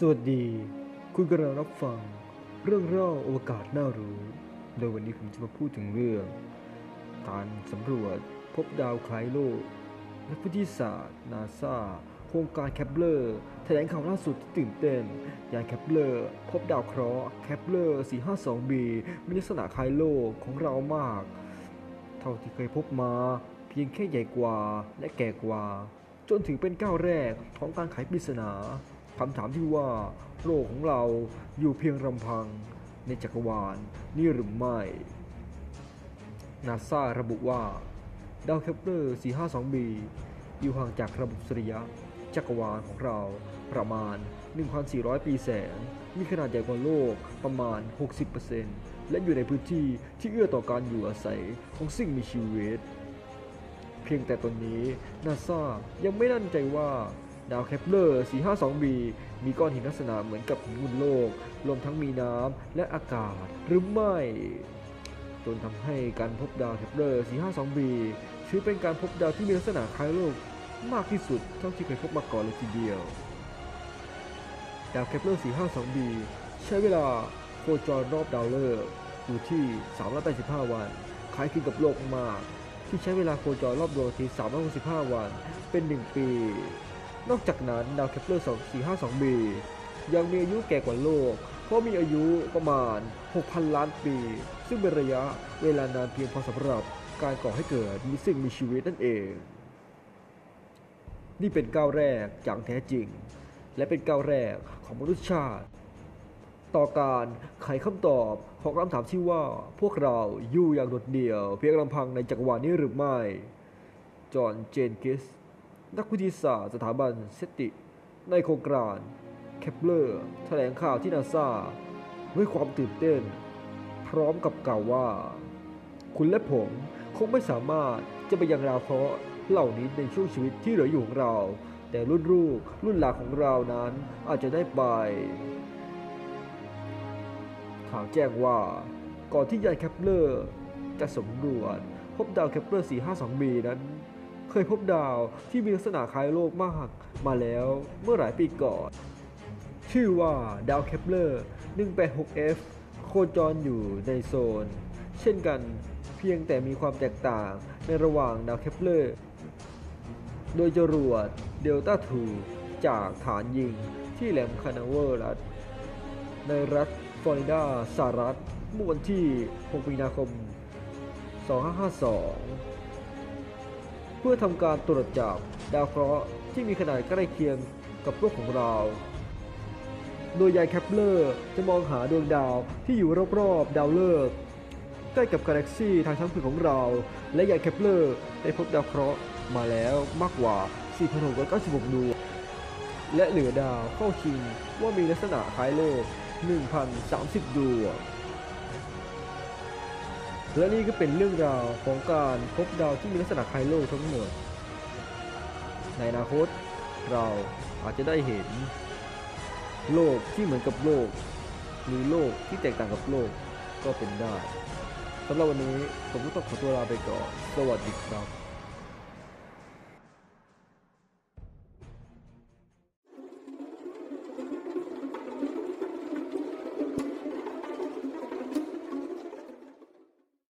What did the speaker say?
สวัสดี คุณกำลังรับฟัง เรื่องเล่าอวกาศน่ารู้ โดยวันนี้ผมจะมาพูดถึงเรื่อง การสำรวจพบดาวคล้ายโลก นักวิทยาศาสตร์นาซาโครงการเคปเลอร์แถลงข่าวล่าสุดที่ตื่นเต้น ยานเคปเลอร์พบดาวเคราะห์เคปเลอร์ 452b มีลักษณะคล้ายโลกของเรามาก เท่าที่เคยพบมา เพียงแค่ใหญ่กว่าและแก่กว่า จนถึงเป็นก้าวแรกของการไขปริศนา คำถามที่ว่าโลกของเราอยู่เพียงลำพังในจักรวาลนี่หรือไม่นาซาระบุว่า ดาวเคปเลอร์ 452b อยู่ห่างจากระบบสุริยะ จักรวาลของเราประมาณ 1,400 ปีแสนมีขนาดใหญ่กว่าโลกประมาณ 60%และอยู่ในพื้นที่ที่เอื้อต่อการอยู่อาศัยของสิ่งมีชีวิต เพียงแต่ตอนนี้นาซายังไม่มั่นใจว่า ดาวเคปเลอร์ 452b มีก้อนหินลักษณะเหมือนกับหินบนโลก รวมทั้งมีน้ำและอากาศหรือไม่ จนทำให้การพบดาวเคปเลอร์ 452b ถือเป็นการพบดาวที่มีลักษณะคล้ายโลกมากที่สุดเท่าที่เคยพบมาก่อนเลยทีเดียว ดาวเคปเลอร์ 452b ใช้เวลาโคจรรอบดาวฤกษ์อยู่ที่ 385 วัน คล้ายคลึงกับโลกมาก ที่ใช้เวลาโคจรรอบดวงอาทิตย์365 วัน เป็น 1 ปี นอกจากนั้นดาวเคปเลอร์ 2452b ยังมีอายุแก่กว่าโลก เพราะมีอายุประมาณ 6,000 ล้านปี ซึ่งเป็นระยะเวลานานเพียงพอสำหรับการก่อให้เกิดมีสิ่งมีชีวิตนั่นเอง นี่เป็นก้าวแรกอย่างแท้จริง และเป็นก้าวแรกของมนุษยชาติ ต่อการไขคำตอบของคำถามที่ว่าพวกเราอยู่อย่างโดดเดี่ยว เพียงลำพังในจักรวาลนี้หรือไม่ จอห์น เจนกินส์ นักวิทยาศาสตร์สถาบันเซติในโครงการเคปเลอร์แถลงข่าวที่นาซาด้วยความตื่นเต้น พร้อมกับกล่าวว่า คุณและผมคงไม่สามารถจะไปยังดาวเคราะห์เหล่านี้ในช่วงชีวิตที่เหลืออยู่ของเรา แต่รุ่นลูกรุ่นหลานของเรานั้นอาจจะได้ไปข่าวแจ้งว่าก่อนที่ยานเคปเลอร์จะสำรวจพบดาวเคปเลอร์ 452b นั้น เคยพบดาวที่มีลักษณะคล้ายโลกมากมาแล้วเมื่อหลายปีก่อน ชื่อว่าดาวเคปเลอร์ 186f โคจรอยู่ในโซน เช่นกันเพียงแต่มีความแตกต่างในระหว่างดาวเคปเลอร์ โดยจรวดเดลต้า2จากฐานยิงที่แหลมคานาเวอร์รัฐ ในรัฐฟลอริดาสหรัฐเมื่อวันที่ 6 มีนาคม 2552 เพื่อทำการตรวจจับดาวเคราะห์ที่มีขนาดใกล้เคียงกับโลกของเรา โดยยานเคปเลอร์จะมองหาดวงดาวที่อยู่รอบๆดาวฤกษ์ใกล้กับกาแล็กซีทางช้างเผือกของเรา และยานเคปเลอร์ได้พบดาวเคราะห์มาแล้วมากกว่า 4,696 ดวง และเหลือดาวเข้าชิงว่ามีลักษณะคล้ายโลก 1,030 ดวง และนี่ก็เป็นเรื่องราวของการพบดาวที่มีลักษณะคล้ายโลกทั้งหมด ในอนาคตเราอาจจะได้เห็น โลกที่เหมือนกับโลกหรือโลกที่แตกต่างกับโลกก็เป็นได้สำหรับวันนี้ผมก็ต้องขอตัวลาไปก่อน สวัสดีครับ